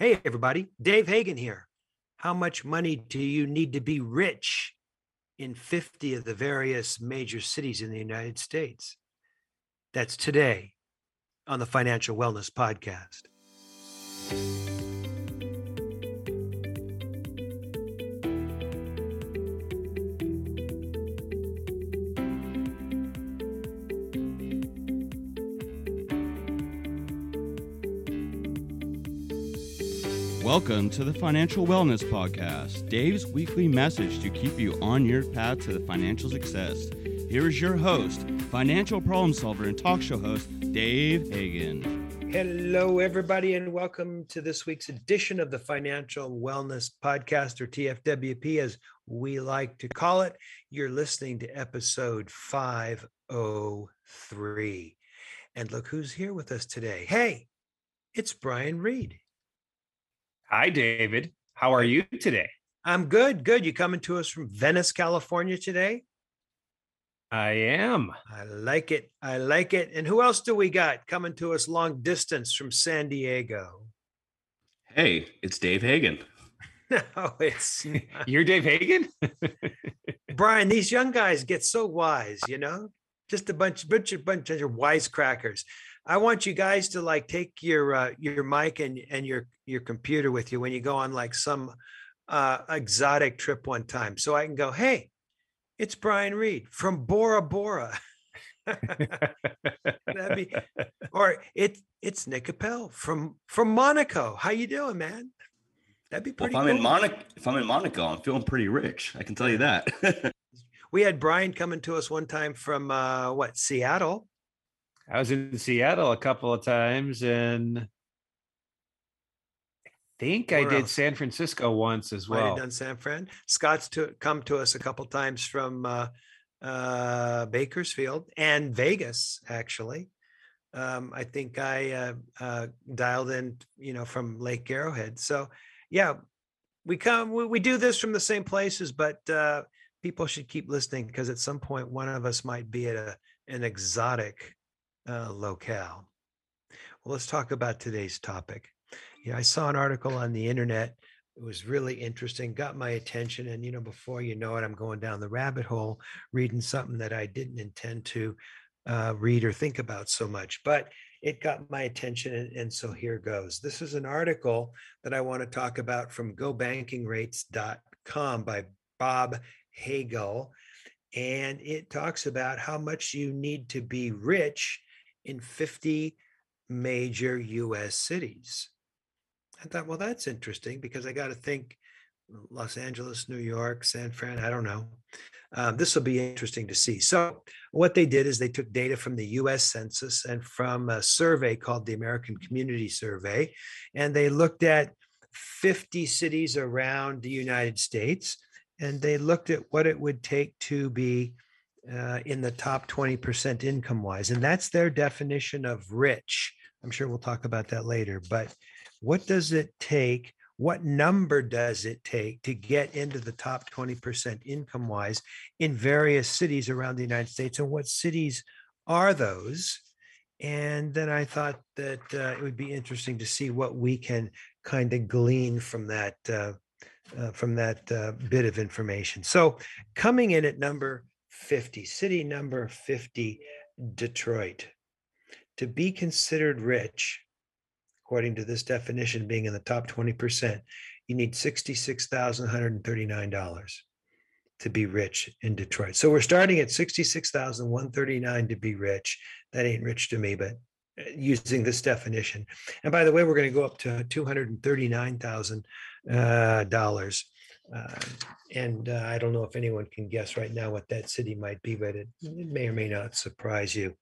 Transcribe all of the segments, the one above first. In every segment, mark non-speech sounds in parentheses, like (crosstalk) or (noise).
Hey, everybody, Dave Hagan here. How much money do you need to be rich in 50 of the various major cities in the United States? That's today on the Financial Wellness Podcast. Welcome to the Financial Wellness Podcast, Dave's weekly message to keep you on your path to financial success. Here is your host, financial problem solver and talk show host, Dave Hagan. Hello, everybody, and welcome to this week's edition of the Financial Wellness Podcast, or TFWP, as we like to call it. You're listening to episode 503. And look who's here with us today. Hey, it's Brian Reed. Hi, David. How are you today? I'm good. Good. You coming to us from Venice, California today? I am. I like it. I like it. And who else do we got coming to us long distance from San Diego? Hey, it's Dave Hagan. (laughs) No, it's (laughs) You're Dave Hagan? (laughs) Brian. These young guys get so wise, you know, just a bunch, bunch, of bunch of wisecrackers. I want you guys to like take your uh, your mic and and your your computer with you when you go on like some uh, exotic trip one time, so I can go, hey, it's Brian Reed from Bora Bora. (laughs) That'd be, or it it's Nick Appel from from Monaco. How you doing, man? That'd be Well, pretty. if I'm cool. in Monaco, if I'm in Monaco, I'm feeling pretty rich. I can tell you that. (laughs) we had Brian coming to us one time from uh, what Seattle. I was in Seattle a couple of times and I think I Where did else? San Francisco once as well. Might have well. done San Fran. Scott's to come to us a couple times from uh, uh, Bakersfield and Vegas, actually. Um, I think I uh, uh, dialed in, you know, from Lake Arrowhead. So, yeah, we come, we, we do this from the same places, but uh, people should keep listening because at some point one of us might be at a an exotic uh, locale. Well, let's talk about today's topic. Yeah, I saw an article on the internet it was really interesting got my attention and you know before you know it i'm going down the rabbit hole reading something that i didn't intend to uh, read or think about so much but it got my attention and, and so here goes this is an article that i want to talk about from gobankingrates.com by bob hagel and it talks about how much you need to be rich in 50 major us cities I thought, well, that's interesting because I got to think Los Angeles, New York, San Fran, I don't know. Um, this will be interesting to see. So, what they did is they took data from the US Census and from a survey called the American Community Survey, and they looked at 50 cities around the United States and they looked at what it would take to be uh, in the top 20% income wise. And that's their definition of rich. I'm sure we'll talk about that later, but what does it take? What number does it take to get into the top 20% income wise in various cities around the United States? And what cities are those? And then I thought that uh, it would be interesting to see what we can kind of glean from that uh, uh, from that uh, bit of information. So coming in at number 50, city number 50, Detroit. To be considered rich, according to this definition, being in the top 20%, you need $66,139 to be rich in Detroit. So we're starting at 66,139 to be rich. That ain't rich to me, but uh, using this definition. And by the way, we're going to go up to $239,000 uh. Uh, and uh, I don't know if anyone can guess right now what that city might be, but it, it may or may not surprise you.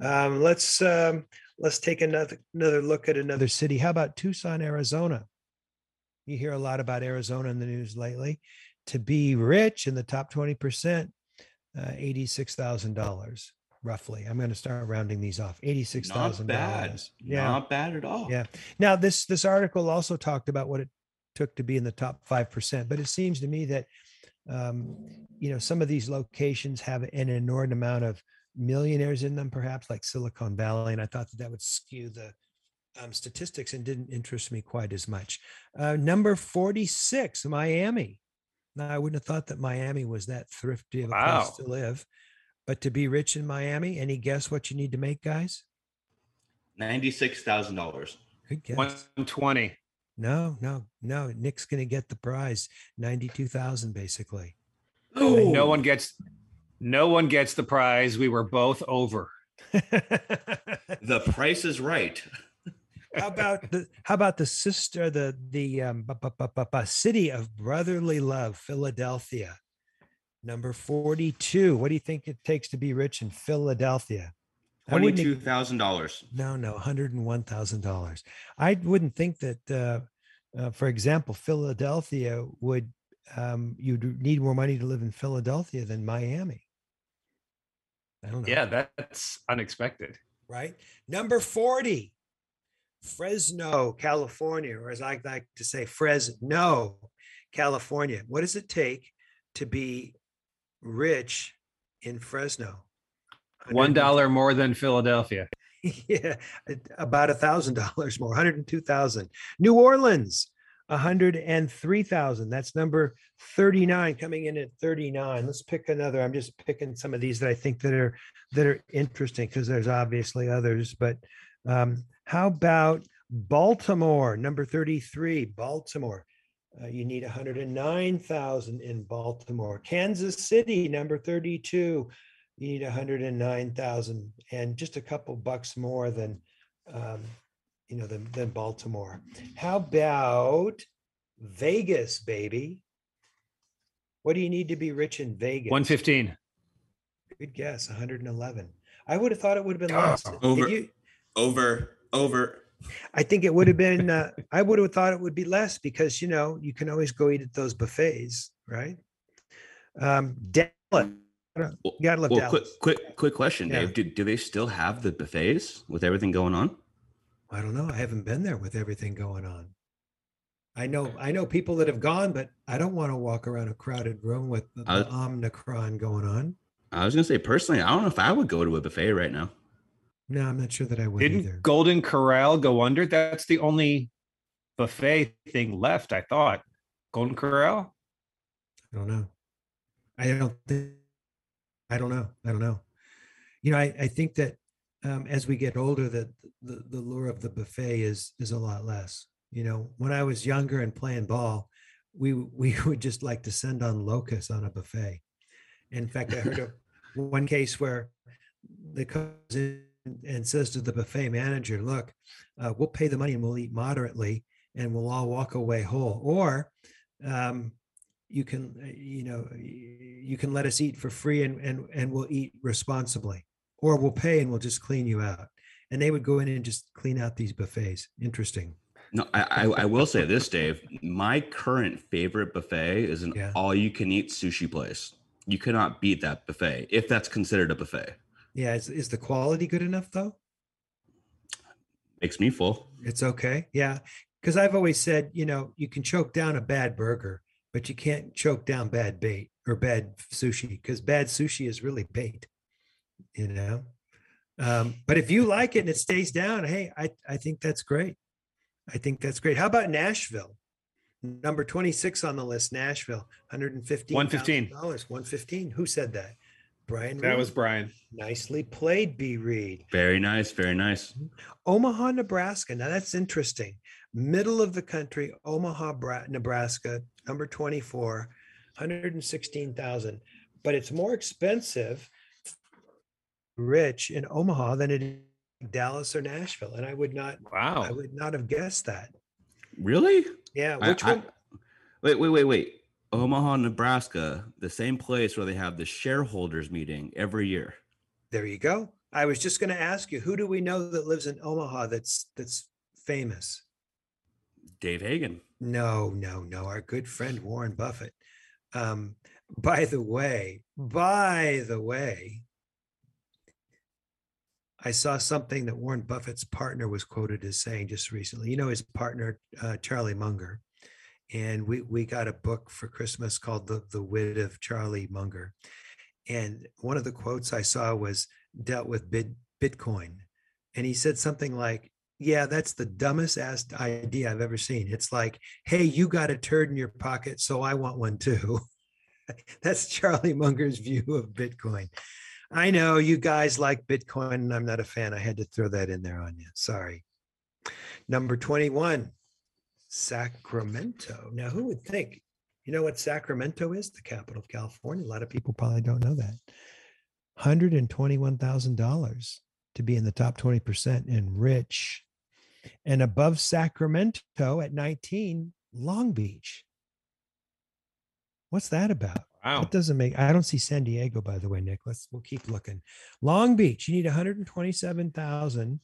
Um, let's um, let's take another another look at another city. How about Tucson, Arizona? You hear a lot about Arizona in the news lately. To be rich in the top twenty percent, uh, eighty-six thousand dollars roughly. I'm going to start rounding these off. Eighty-six Not thousand bad. Yeah. Not bad at all. Yeah. Now this this article also talked about what it took to be in the top five percent, but it seems to me that um, you know some of these locations have an inordinate amount of millionaires in them, perhaps like Silicon Valley, and I thought that that would skew the um, statistics and didn't interest me quite as much. Uh, number 46, Miami. Now, I wouldn't have thought that Miami was that thrifty of a Wow. place to live. But to be rich in Miami, any guess what you need to make, guys? Ninety-six thousand dollars. Good guess. 120. No, no, no. Nick's going to get the prize. 92,000 basically. No one gets no one gets the prize. We were both over. (laughs) The price is right. how about the how about the sister the the um, bu- bu- bu- bu- bu- city of brotherly love philadelphia number 42 what do you think it takes to be rich in philadelphia I wouldn't Twenty-two thousand dollars. no no $101000 i wouldn't think that uh, uh, for example philadelphia would um, you'd need more money to live in philadelphia than miami i don't know Yeah, that's unexpected. right? Number 40, Fresno, California, or as I like to say, Fresno, California. What does it take to be rich in Fresno? (laughs) One (laughs) dollar more than Philadelphia. (laughs) yeah, about a thousand dollars more, 102,000. New Orleans, 103,000. That's number 39 coming in at 39. Let's pick another. I'm just picking some of these that I think that are that are interesting because there's obviously others, but um, how about Baltimore, number 33, Baltimore. Uh, you need 109,000 in Baltimore. Kansas City, number 32, you need 109,000 and just a couple bucks more than, um, you know, than, than Baltimore. How about Vegas, baby? What do you need to be rich in Vegas? 115. Good guess, 111. I would have thought it would have been Oh, less. Did over. you- Over. Over. I think it would have been, uh, I would have thought it would be less because, you know, you can always go eat at those buffets, right? Um, Dallas, Well, you gotta love well quick, Dallas. quick, quick question, Yeah. Dave. Do, do they still have the buffets with everything going on? I don't know. I haven't been there with everything going on. I know, I know people that have gone, but I don't want to walk around a crowded room with the, I- the Omnicron going on. I was gonna say personally, I don't know if I would go to a buffet right now. No, I'm not sure that I would Didn't either. Golden Corral go under? That's the only buffet thing left, I thought. Golden Corral? I don't know. I don't think, I don't know. I don't know. You know, I, I think that um, as we get older, that the, the lure of the buffet is is a lot less. You know, when I was younger and playing ball, we we (laughs) would just like to send on locusts on a buffet. In fact, I heard of (laughs) one case where the comes in and says to the buffet manager, "Look, uh, we'll pay the money and we'll eat moderately, and we'll all walk away whole." Or um, you can uh, you know you can let us eat for free and and and we'll eat responsibly or we'll pay and we'll just clean you out and they would go in and just clean out these buffets interesting No, I, I, I will say this, Dave. My current favorite buffet is an Yeah. all-you-can-eat sushi place. You cannot beat that buffet if that's considered a buffet. yeah is, is the quality good enough though Makes me full. it's okay yeah because i've always said you know you can choke down a bad burger but you can't choke down bad bait or bad sushi because bad sushi is really bait you know um, but if you like it and it stays down hey I, I think that's great i think that's great how about nashville number 26 on the list nashville 115 115. dollars 115 who said that brian That Reed. was Brian. nicely played b reed Very nice. Very nice. Omaha, Nebraska. Now that's interesting. Middle of the country, Omaha, Nebraska, number 24, 116,000. But it's more expensive, rich in Omaha than it is in Dallas or Nashville. And I would not, wow, I would not have guessed that. Really? Yeah. Which I- one? wait, wait, wait, wait. Omaha, Nebraska, the same place where they have the shareholders meeting every year. There you go. I was just going to ask you, who do we know that lives in Omaha that's that's famous? Dave Hagan. No, no, no. Our good friend Warren Buffett. Um, by the way, by the way, I saw something that Warren Buffett's partner was quoted as saying just recently. You know, his partner, uh, Charlie Munger. And we, we got a book for Christmas called The, the Wit of Charlie Munger. And one of the quotes I saw was dealt with bit, Bitcoin. And he said something like, Yeah, that's the dumbest ass idea I've ever seen. It's like, hey, you got a turd in your pocket, so I want one too. (laughs) That's Charlie Munger's view of Bitcoin. I know you guys like Bitcoin, and I'm not a fan. I had to throw that in there on you. Sorry. Number 21, Sacramento. Now, who would think? You know what Sacramento is? The capital of California. A lot of people probably don't know that. $121,000 to be in the top 20% and rich. And above Sacramento at 19, Long Beach. What's that about? Wow. That doesn't make. I don't see San Diego, by the way, Nick. Let's we'll keep looking. Long Beach, you need 127,000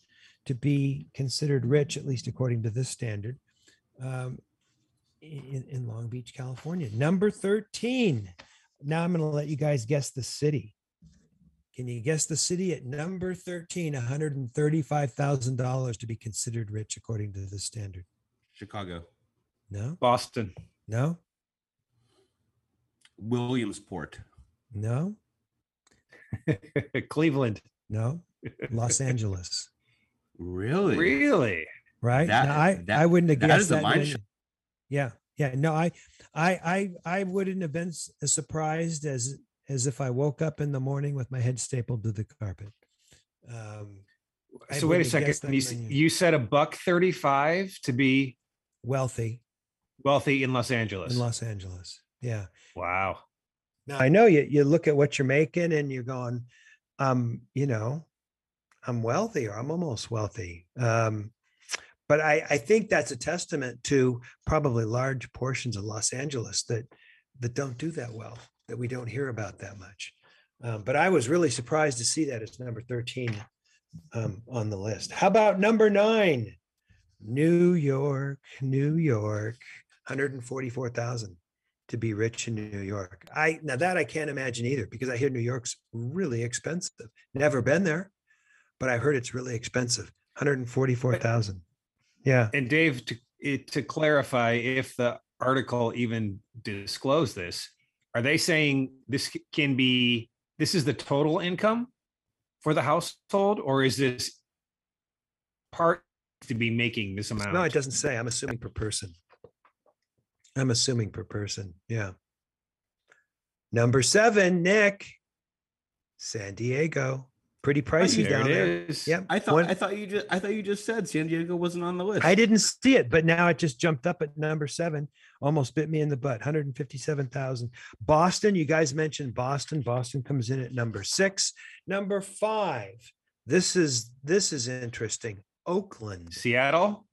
to be considered rich, at least according to this standard, um, in, in Long Beach, California. Number 13. Now I'm going to let you guys guess the city. Can you guess the city at number 13? $135,000 to be considered rich according to the standard. Chicago, No, Boston. no, Williamsport, no, (laughs) Cleveland. no. Los (laughs) Angeles. really? Really? right? That- Now, I that- I wouldn't have that guessed is a that. mind knowing- Yeah, yeah. No, I, I, I, I wouldn't have been as surprised as as if I woke up in the morning with my head stapled to the carpet. Um, So wait a second. You, you said a buck 35 to be wealthy wealthy in Los Angeles. in Los Angeles. Yeah. wow. Now I know you. You look at what you're making, and you're going, um, you know, I'm wealthy, or I'm almost wealthy. Um, but I, I think that's a testament to probably large portions of Los Angeles that that don't do that well, that we don't hear about that much. Um, but I was really surprised to see that it's number 13 um, on the list. How about number nine? New York, New York, 144,000 to be rich in New York. I now that I can't imagine either because I hear New York's really expensive. Never been there, but I heard it's really expensive. 144,000. Yeah. And Dave, to to clarify, if the article even disclosed this, are they saying this can be this is the total income for the household, or is this part to be making this amount? No, it doesn't say. I'm assuming per person. I'm assuming per person. Yeah. Number seven, Nick. San Diego. Pretty pricey There down it there. is. Yep. I thought One- I thought you just I thought you just said San Diego wasn't on the list. I didn't see it, but now it just jumped up at number seven. Almost bit me in the butt. 157,000. Boston, you guys mentioned Boston. Boston comes in at number six. Number five. This is this is interesting. Oakland. Seattle.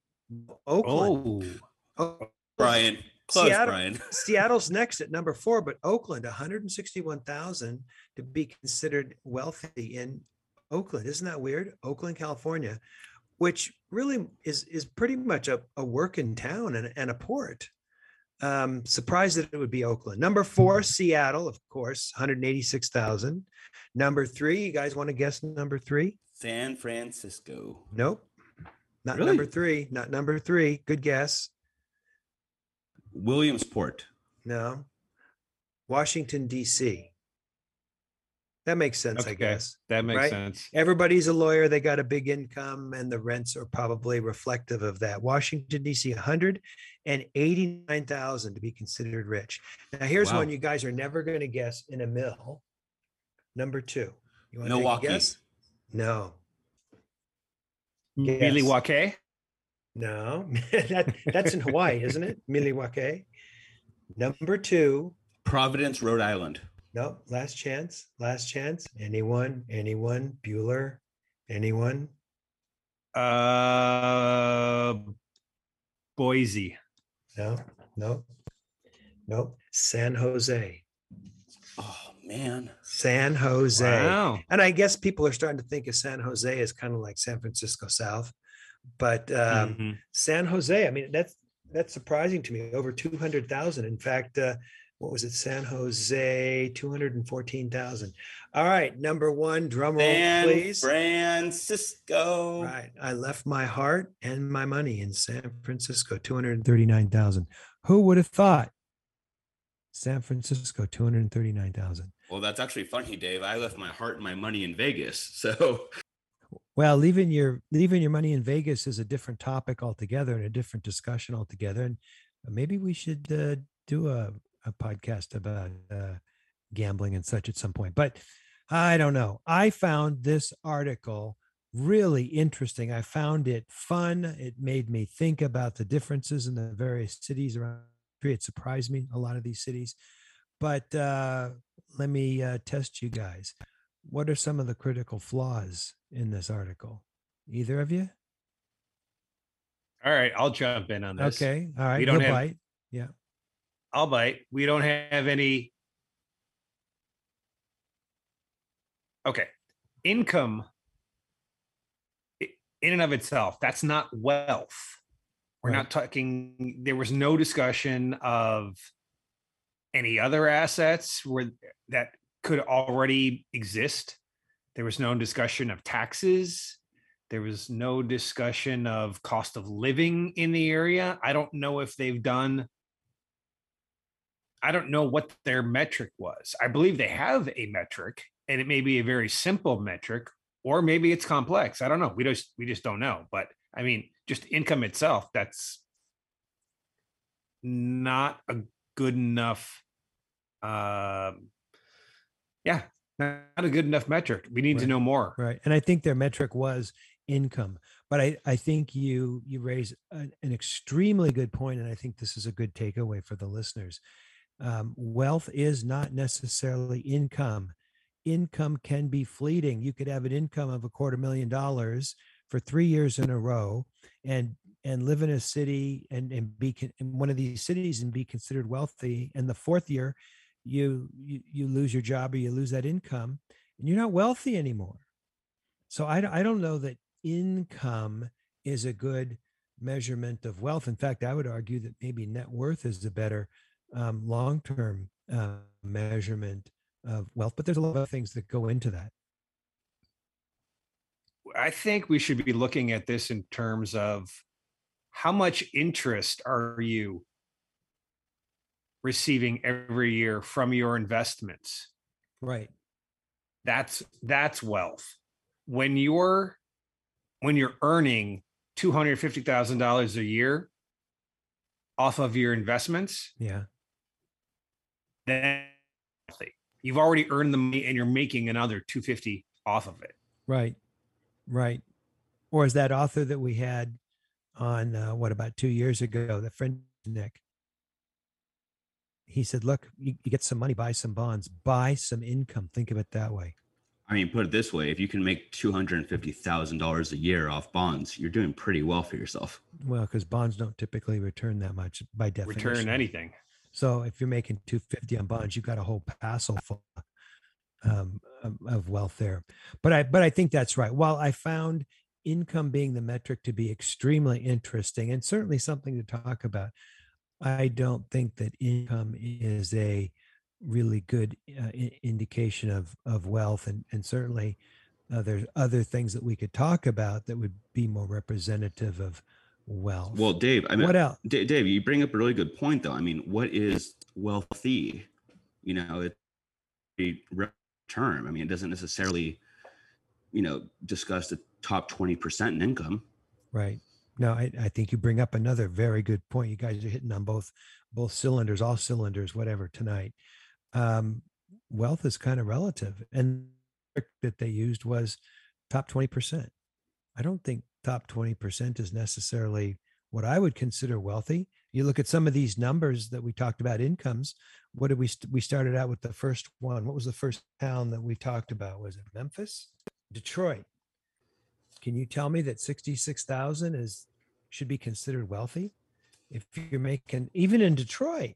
Oakland. Oh, Oh, Brian. Close, Seattle- Brian. (laughs) Seattle's next at number four, but Oakland, 161,000 to be considered wealthy in Oakland. Isn't that weird? Oakland, California, which really is is pretty much a, a working town and, and a port. Um, surprised that it would be Oakland. Number four, Seattle, of course, 186,000. Number three, you guys want to guess number three? San Francisco. Nope. Not Really? number three. Not number three. Good guess. Williamsport. No. Washington, D.C. That makes sense, I guess. that makes Right? sense. Everybody's a lawyer. They got a big income, and the rents are probably reflective of that. Washington, D.C., 189,000 to be considered rich. Now, here's Wow. one you guys are never going to guess in a mill. Number two. You wanna Milwaukee. guess? No, Yes. Milwaukee. no. (laughs) that, that's in Hawaii, isn't it? Milwaukee. Number two. Providence, Rhode Island. No, last chance. Last chance. Anyone? Anyone? Bueller? Anyone? Uh, Boise. No, no, no. San Jose. Oh man. San Jose. Wow. And I guess people are starting to think of San Jose as kind of like San Francisco South. But um, Mhm. San Jose, I mean, that's that's surprising to me. Over 200,000. In fact, uh, what was it? San Jose, 214,000. All right. Number one, drum roll, San please. Francisco. Right. I left my heart and my money in San Francisco, 239,000. Who would have thought? San Francisco, 239,000. Well, that's actually funny, Dave. I left my heart and my money in Vegas. (laughs) So Well, leaving your leaving your money in Vegas is a different topic altogether and a different discussion altogether. And maybe we should uh, do a, a podcast about uh, gambling and such at some point. But I don't know. I found this article really interesting. I found it fun. It made me think about the differences in the various cities around. the country. It surprised me a lot of these cities. But uh, let me uh, test you guys. What are some of the critical flaws in this article? Either of you? All right, I'll jump in on this. Okay. All right. We don't you'll have- bite. Yeah. I'll bite. We don't have any. Okay. Income in and of itself, that's not wealth. We're Right. not talking, there was no discussion of any other assets where that could already exist. There was no discussion of taxes. There was no discussion of cost of living in the area. I don't know if they've done I don't know what their metric was. I believe they have a metric and it may be a very simple metric or maybe it's complex. I don't know. We just we just don't know. But I mean, just income itself that's not a good enough um yeah, not a good enough metric. We need to know more. Right. And I think their metric was income. But I, I think you you raise an, an extremely good point, and I think this is a good takeaway for the listeners. Um, wealth is not necessarily income. Income can be fleeting. You could have an income of a quarter million dollars for three years in a row, and and live in a city and and be con- in one of these cities and be considered wealthy. And the fourth year, you you, you lose your job or you lose that income, and you're not wealthy anymore. So I I don't know that income is a good measurement of wealth. In fact, I would argue that maybe net worth is a better um, long term uh, measurement of wealth. But there's a lot of things that go into that. I think we should be looking at this in terms of how much interest are you receiving every year from your investments? Right. That's that's wealth. When you're when you're earning two hundred fifty thousand dollars a year off of your investments, Yeah. Then you've already earned the money and you're making another two fifty off of it. Right. Right. Or is that author that we had on uh, what about two years ago, the friend Nick? He said, "Look, you, you get some money, buy some bonds, buy some income. Think of it that way." I mean, put it this way: if you can make two hundred and fifty thousand dollars a year off bonds, you're doing pretty well for yourself. Well, because bonds don't typically return that much by definition. Return anything. So if you're making 250 on bonds, you've got a whole passel full um, of, wealth there. But I but I think that's right. While I found income being the metric to be extremely interesting and certainly something to talk about, I don't think that income is a really good uh, indication of of wealth, and and certainly uh, there's other things that we could talk about that would be more representative of wealth. Well, Dave, I mean, what else? Da- Dave, you bring up a really good point, though. I mean, what is wealthy? You know, it's a term. I mean, it doesn't necessarily, you know, discuss the top twenty percent in income. Right. No, I, I think you bring up another very good point. You guys are hitting on both both cylinders, all cylinders, whatever tonight. Um, wealth is kind of relative, and that they used was top twenty percent. I don't think top twenty percent is necessarily what I would consider wealthy. You look at some of these numbers that we talked about incomes. What did we we started out with the first one? What was the first town that we talked about? Was it Memphis, Detroit? Can you tell me that 66,000 is should be considered wealthy? If you're making even in Detroit,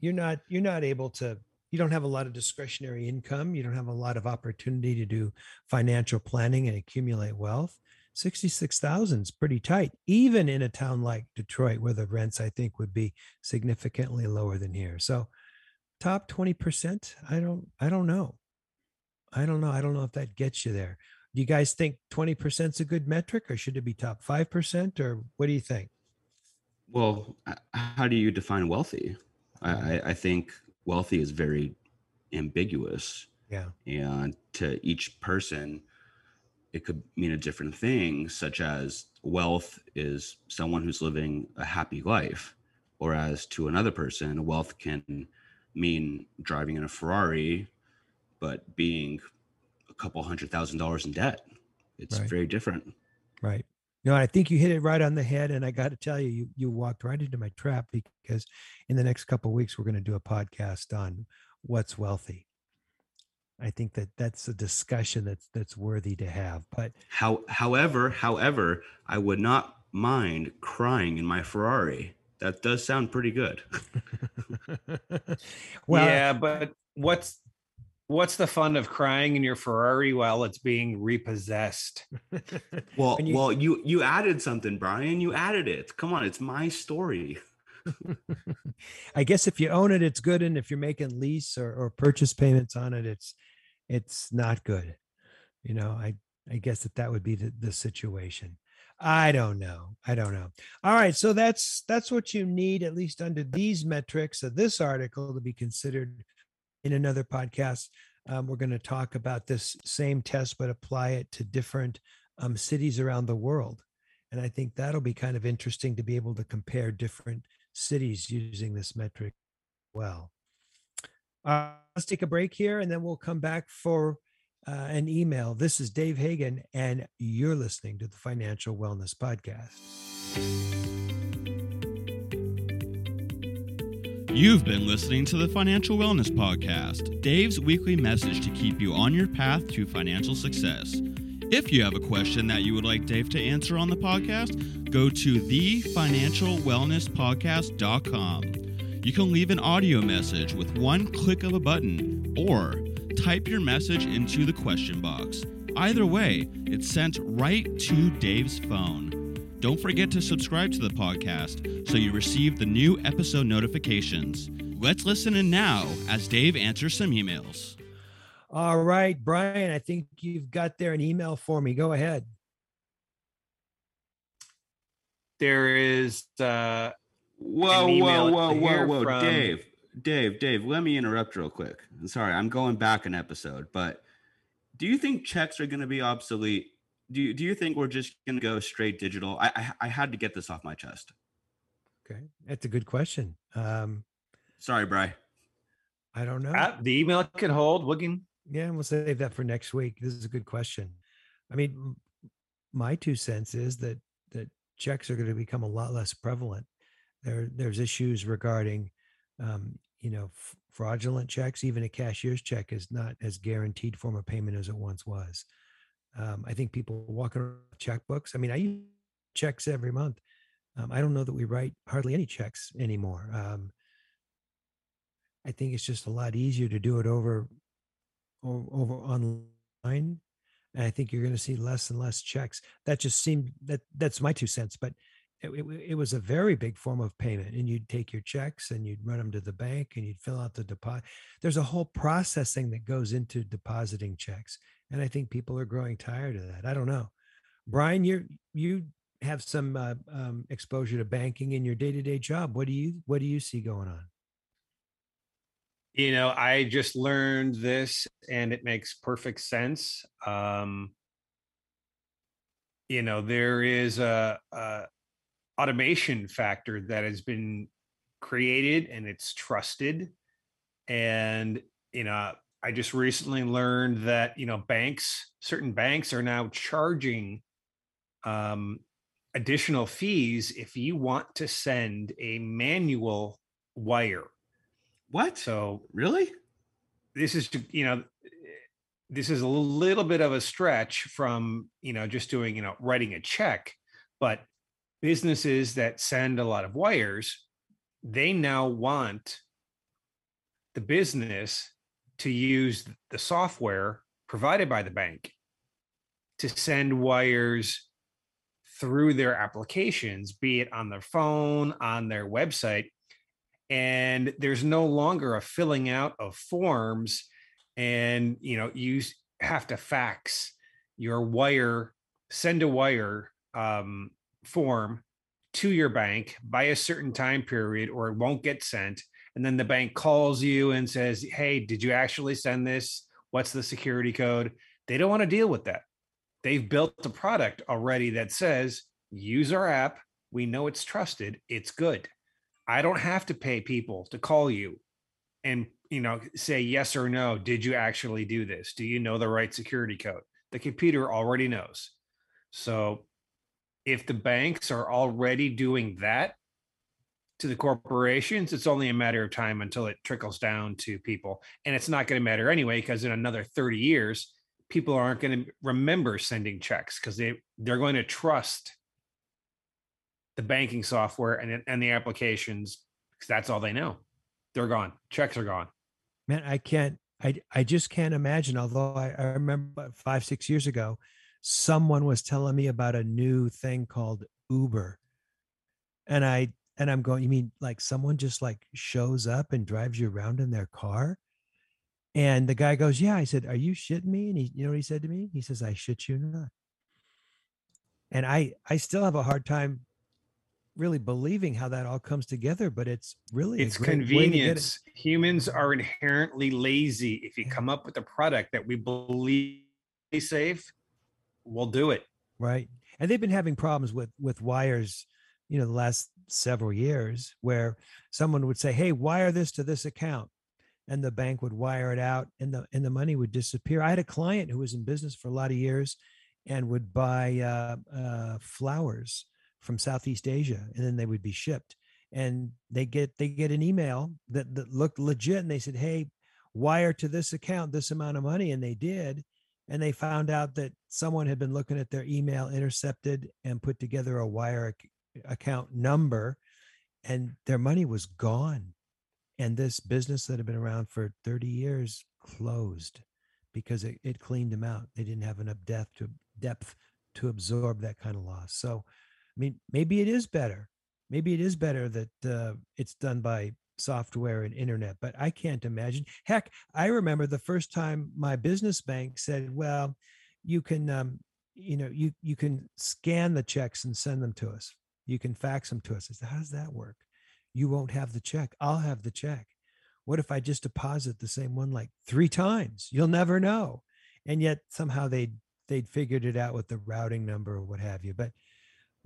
you're not you're not able to you don't have a lot of discretionary income, you don't have a lot of opportunity to do financial planning and accumulate wealth. 66,000 is pretty tight even in a town like Detroit where the rents I think would be significantly lower than here. So top 20%, I don't I don't know. I don't know. I don't know if that gets you there. Do you guys think 20% is a good metric or should it be top 5% or what do you think? Well, how do you define wealthy? I, I I think wealthy is very ambiguous. Yeah. and to each person it could mean a different thing, such as wealth is someone who's living a happy life, whereas to another person, wealth can mean driving in a Ferrari, but being a couple hundred thousand dollars in debt. It's Right. very different. Right. No, I think you hit it right on the head. And I got to tell you, you, you walked right into my trap because in the next couple of weeks, we're going to do a podcast on what's wealthy. I think that that's a discussion that's that's worthy to have. But How, however, however, I would not mind crying in my Ferrari. That does sound pretty good. (laughs) well, yeah, but what's what's the fun of crying in your Ferrari while it's being repossessed? (laughs) Well, you- well, you you added something, Brian. You added it. Come on, it's my story. (laughs) I guess if you own it, it's good, and if you're making lease or, or purchase payments on it, it's it's not good. You know, I I guess that that would be the, the situation. I don't know. I don't know. All right, so that's that's what you need at least under these metrics of this article to be considered in another podcast. Um, we're going to talk about this same test, but apply it to different um, cities around the world. And I think that'll be kind of interesting to be able to compare different cities using this metric well. Uh, let's take a break here and then we'll come back for uh, an email. This is Dave Hagan, and you're listening to the Financial Wellness Podcast. You've been listening to the Financial Wellness Podcast, Dave's weekly message to keep you on your path to financial success. If you have a question that you would like Dave to answer on the podcast, go to thefinancialwellnesspodcast.com. You can leave an audio message with one click of a button or type your message into the question box. Either way, it's sent right to Dave's phone. Don't forget to subscribe to the podcast so you receive the new episode notifications. Let's listen in now as Dave answers some emails. All right, Brian, I think you've got there an email for me. Go ahead. There is uh Whoa, whoa, whoa, whoa, whoa, from- Dave, Dave, Dave. Let me interrupt real quick. I'm sorry, I'm going back an episode, but do you think checks are going to be obsolete? Do you do you think we're just going to go straight digital? I, I I had to get this off my chest. Okay, that's a good question. Um, Sorry, Bry. I don't know. ah, the email can hold. We can Yeah, and we'll save that for next week. This is a good question. I mean, my two cents is that that checks are going to become a lot less prevalent. There, there's issues regarding, um, you know, f- fraudulent checks. Even a cashier's check is not as guaranteed form of payment as it once was. Um, I think people walking around checkbooks. I mean, I use checks every month. Um, I don't know that we write hardly any checks anymore. Um, I think it's just a lot easier to do it over over online and i think you're going to see less and less checks. That just seemed that that's my two cents but it, it, it was a very big form of payment and you'd take your checks and you'd run them to the bank and you'd fill out the deposit there's a whole processing that goes into depositing checks and i think people are growing tired of that. I don't know. Brian you're you have some uh, um, exposure to banking in your day-to-day job. What do you what do you see going on you know i just learned this and it makes perfect sense um you know there is a, a automation factor that has been created and it's trusted. And you know i just recently learned that you know banks certain banks are now charging um additional fees if you want to send a manual wire What? so really? this is you know this is a little bit of a stretch from you know just doing you know writing a check but businesses that send a lot of wires they now want the business to use the software provided by the bank to send wires through their applications be it on their phone on their website and there's no longer a filling out of forms and you know you have to fax your wire send a wire um, form to your bank by a certain time period or it won't get sent and then the bank calls you and says hey did you actually send this what's the security code they don't want to deal with that they've built a product already that says use our app. We know it's trusted. It's good. I don't have to pay people to call you and you know say yes or no. Did you actually do this? Do you know the right security code? The computer already knows. So if the banks are already doing that to the corporations, it's only a matter of time until it trickles down to people. And it's not going to matter anyway, because in another 30 years, people aren't going to remember sending checks because they they're going to trust the banking software and and the applications because that's all they know. They're gone. Checks are gone. Man, I can't. I I just can't imagine. Although I, I remember five six years ago, someone was telling me about a new thing called Uber, and I and I'm going. You mean like someone just like shows up and drives you around in their car? And the guy goes, "Yeah." I said, "Are you shitting me?" And he, you know, what he said to me. He says, "I shit you not." And I I still have a hard time really believing how that all comes together, but it's really a It's great way to get it. convenience. Humans are inherently lazy. If you Yeah. come up with a product that we believe is safe, we'll do it. right and they've been having problems with with wires you know the last several years where someone would say hey wire this to this account and the bank would wire it out and the and the money would disappear i had a client who was in business for a lot of years and would buy uh, uh, flowers from southeast asia and then they would be shipped. And they get they get an email that, that looked legit and they said hey wire to this account this amount of money and they did. And they found out that someone had been looking at their email intercepted and put together a wire ac- account number and their money was gone. And this business that had been around for 30 years closed because it, it cleaned them out. They didn't have enough depth to depth to absorb that kind of loss. So i mean maybe it is better maybe it is better that uh, it's done by software and internet but i can't imagine heck I remember the first time my business bank said, "Well, you can, um, you know, you you can scan the checks and send them to us. You can fax them to us." I said, "How does that work? You won't have the check. I'll have the check. What if I just deposit the same one like three times? You'll never know." And yet somehow they they'd figured it out with the routing number or what have you. But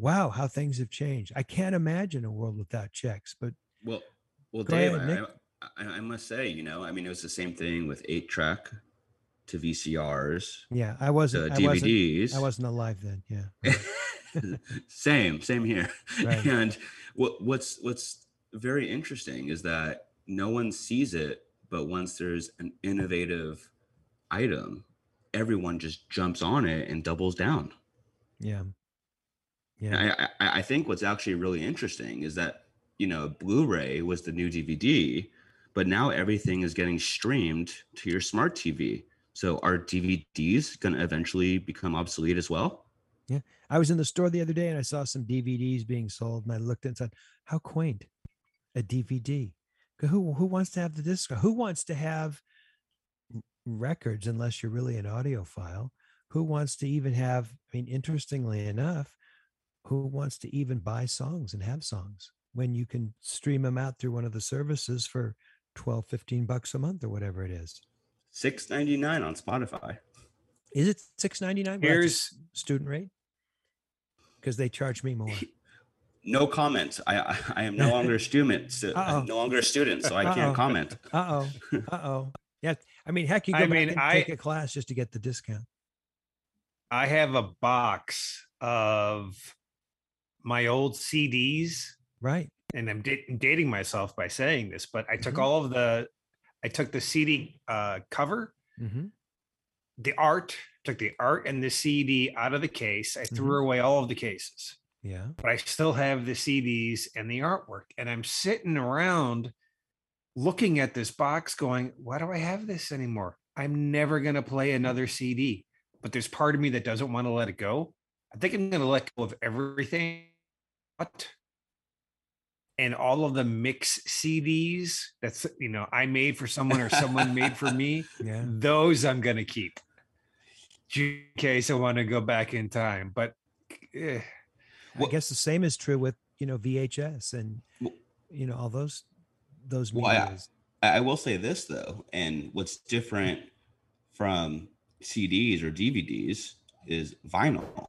wow, how things have changed. I can't imagine a world without checks. But Well, well, Dave, ahead, I, I, must say, you know, I mean, it was the same thing with eight track to VCRs yeah, I wasn't. I wasn't. DVDs. I wasn't alive then. Yeah. (laughs) same, same here. Right. (laughs) And what what's what's very interesting is that no one sees it, but once there's an innovative item, everyone just jumps on it and doubles down. Yeah. Yeah. I, I I think what's actually really interesting is that you know Blu-ray was the new DVD, but now everything is getting streamed to your smart TV. So are DVDs going to eventually become obsolete as well? Yeah, I was in the store the other day and I saw some DVDs being sold, and I looked and said, "How quaint, a DVD." Who who wants to have the disc? Who wants to have records unless you're really an audiophile? Who wants to even have? I mean, interestingly enough, who wants to even buy songs and have songs when you can stream them out through one of the services for 12, 15 bucks a month or whatever it is? Six ninety nine on Spotify. Is it six ninety nine? Here's student rate because they charge me more. (laughs) No comment. I I, I am no (laughs) longer a student. So (laughs) I'm no longer a student, so I Uh-oh. can't comment. Uh oh. Uh oh. Yeah. I mean, heck, you go I back mean, and I- take a class just to get the discount. I have a box of my old CDs, Right. and I'm da- dating myself by saying this, but I took Mhm. all of the, I took the CD uh, cover, Mm-hmm. the art, took the art and the CD out of the case. I threw away all of the cases, Yeah. but I still have the CDs and the artwork, and I'm sitting around looking at this box, going, "Why do I have this anymore? I'm never gonna play another CD." But there's part of me that doesn't want to let it go. I think I'm gonna let go of everything, and all of the mix CDs that's you know I made for someone or someone made for me. (laughs) Yeah. Those I'm gonna keep in case I want to go back in time. But eh, I guess the same is true with, you know, VHS and, Well- you know, all those, those Well, I I will say this though, and what's different from CDs or DVDs, is vinyl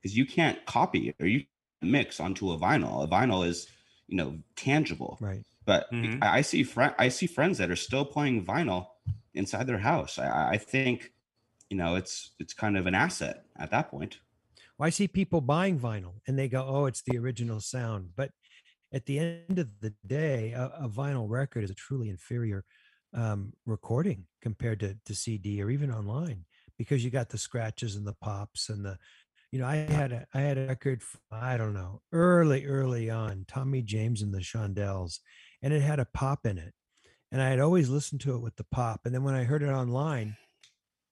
because you can't copy or you mix onto a vinyl. A vinyl is, you know, tangible. Right. But Mhm. I, I see friend I see friends that are still playing vinyl inside their house. I, I think, you know, it's it's kind of an asset at that point. Well, I see people buying vinyl and they go, "Oh, it's the original sound." But at the end of the day, a, a vinyl record is a truly inferior um, recording compared to, to CD or even online because you got the scratches and the pops and the, you know, I had a I had a record, I don't know, early early on, Tommy James and the Shondells, and it had a pop in it, and I had always listened to it with the pop, and then when I heard it online,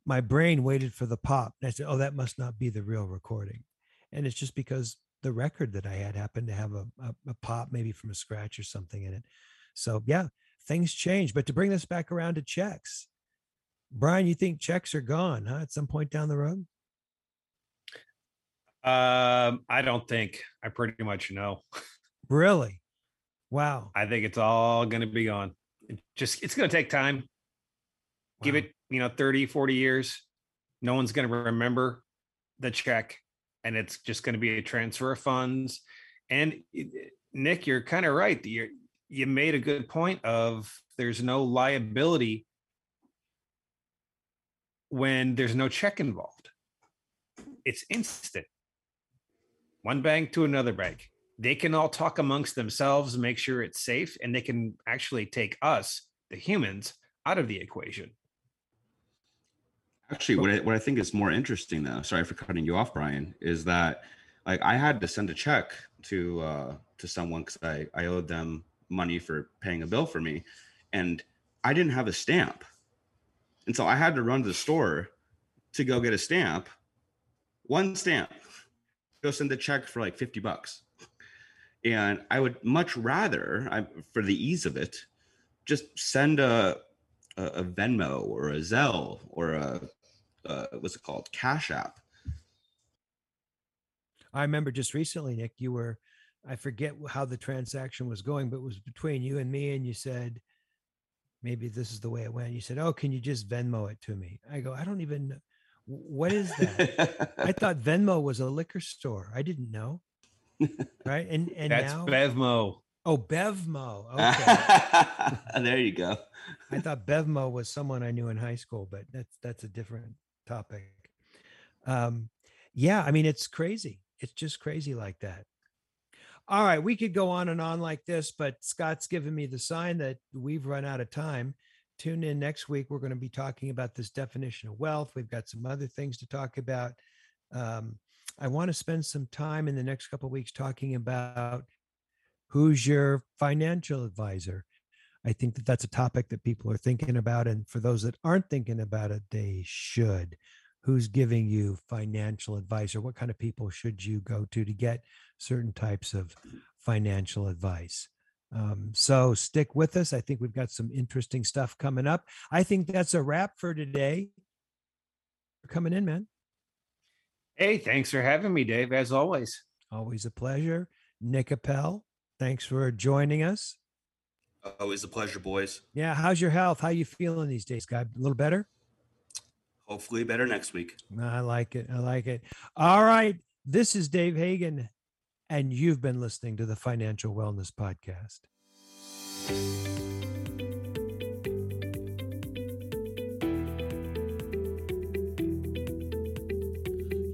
my brain waited for the pop. And I said, oh, that must not be the real recording. And it's just because the record that I had happened to have a, a, a pop, maybe from a scratch or something in it. So, yeah, things change. But to bring this back around to checks, Brian, you think checks are gone, huh? At some point down the road? Um, I don't think. I pretty much know. Really? Wow. I think it's all going to be gone. It just it's going to take time. Give it, you know, 30, 40 years. No one's going to remember the check and it's just going to be a transfer of funds. And Nick, you're kind of right. You you made a good point of there's no liability when there's no check involved. It's instant. One bank to another bank. They can all talk amongst themselves, make sure it's safe, and they can actually take us, the humans, out of the equation. Actually, what I, what I think is more interesting, though, sorry for cutting you off, Brian, is that like I had to send a check to uh, to someone because I I owed them money for paying a bill for me, and I didn't have a stamp, and so I had to run to the store to go get a stamp, one stamp, go send a check for like fifty bucks, and I would much rather, I, for the ease of it, just send a a, a Venmo or a Zelle or a uh, what's it called Cash App. I remember just recently, Nick, you were, I forget how the transaction was going, but it was between you and me. And you said, maybe this is the way it went. You said, Oh, can you just Venmo it to me? I go, I don't even know. "Wh- What is that? I thought (laughs) Venmo was a liquor store. I didn't know. Right. And, (laughs) and That's now, Bevmo. oh, Bevmo. Okay. (laughs) there you go. I thought Bevmo was someone I knew in high school, but that's that's a different topic. Um, yeah, I mean it's crazy. It's just crazy like that. All right, we could go on and on like this, but Scott's given me the sign that we've run out of time. Tune in next week. We're going to be talking about this definition of wealth. We've got some other things to talk about. Um, I want to spend some time in the next couple of weeks talking about who's your financial advisor. I think that that's a topic that people are thinking about. And for those that aren't thinking about it, they should. Who's giving you financial advice or what kind of people should you go to to get certain types of financial advice? Um, so stick with us. I think we've got some interesting stuff coming up. I think that's a wrap for today. For coming in, man. Hey, thanks for having me, Dave, as always. Always a pleasure. Nick Appel, thanks for joining us. Always a pleasure, boys. Yeah, how's your health? How you feeling these days, guy? A little better? Hopefully, better next week. I like it. I like it. All right. This is Dave Hagan, and you've been listening to the Financial Wellness Podcast.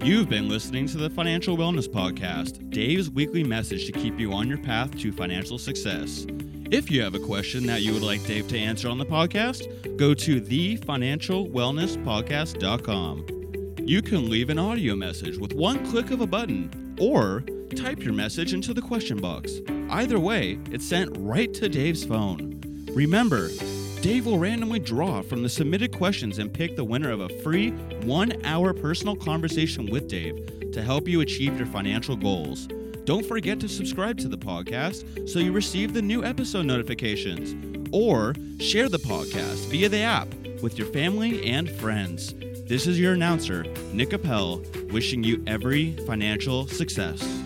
You've been listening to the Financial Wellness Podcast, Dave's weekly message to keep you on your path to financial success. If you have a question that you would like Dave to answer on the podcast, go to thefinancialwellnesspodcast.com. You can leave an audio message with one click of a button or type your message into the question box. Either way, it's sent right to Dave's phone. Remember, Dave will randomly draw from the submitted questions and pick the winner of a free one hour personal conversation with Dave to help you achieve your financial goals. Don't forget to subscribe to the podcast so you receive the new episode notifications, or share the podcast via the app with your family and friends. This is your announcer, Nick Appel, wishing you every financial success.